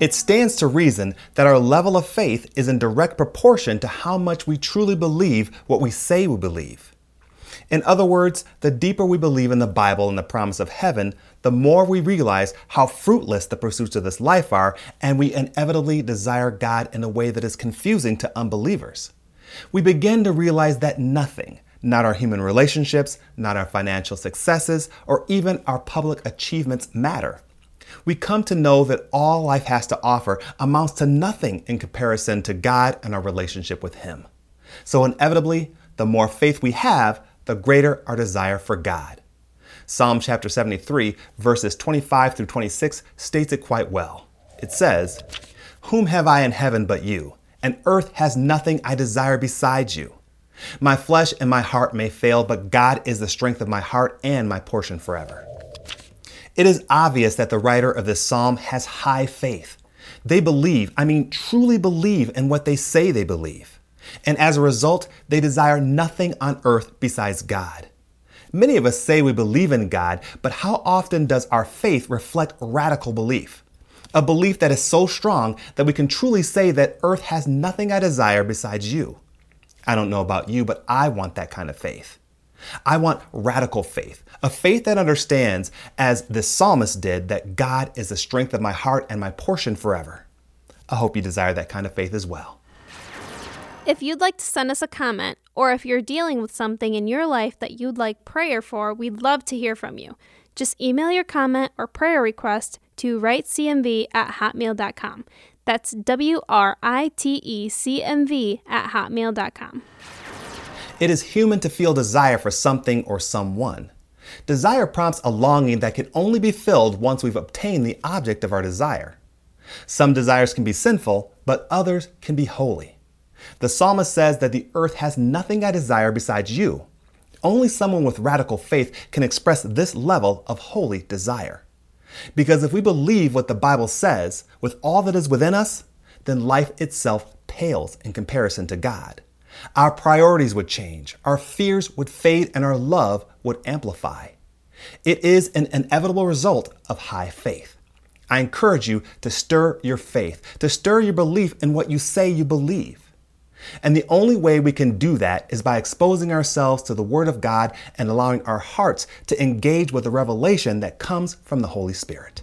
It stands to reason that our level of faith is in direct proportion to how much we truly believe what we say we believe. In other words, the deeper we believe in the Bible and the promise of heaven, the more we realize how fruitless the pursuits of this life are, and we inevitably desire God in a way that is confusing to unbelievers. We begin to realize that nothing, not our human relationships, not our financial successes, or even our public achievements matter. We come to know that all life has to offer amounts to nothing in comparison to God and our relationship with Him. So, inevitably, the more faith we have, the greater our desire for God. Psalm chapter 73, verses 25 through 26 states it quite well. It says, Whom have I in heaven but you? And earth has nothing I desire besides you. My flesh and my heart may fail, but God is the strength of my heart and my portion forever. It is obvious that the writer of this psalm has high faith. They believe, I mean, truly believe in what they say they believe. And as a result, they desire nothing on earth besides God. Many of us say we believe in God, but how often does our faith reflect radical belief? A belief that is so strong that we can truly say that earth has nothing I desire besides you. I don't know about you, but I want that kind of faith. I want radical faith, a faith that understands, as the psalmist did, that God is the strength of my heart and my portion forever. I hope you desire that kind of faith as well. If you'd like to send us a comment, or if you're dealing with something in your life that you'd like prayer for, we'd love to hear from you. Just email your comment or prayer request to writecmv at hotmail.com. That's W R I T E C M V at hotmail.com. It is human to feel desire for something or someone. Desire prompts a longing that can only be filled once we've obtained the object of our desire. Some desires can be sinful, but others can be holy. The psalmist says that the earth has nothing I desire besides you. Only someone with radical faith can express this level of holy desire. Because if we believe what the Bible says with all that is within us, then life itself pales in comparison to God. Our priorities would change, our fears would fade, and our love would amplify. It is an inevitable result of high faith. I encourage you to stir your faith, to stir your belief in what you say you believe. And the only way we can do that is by exposing ourselves to the Word of God and allowing our hearts to engage with the revelation that comes from the Holy Spirit.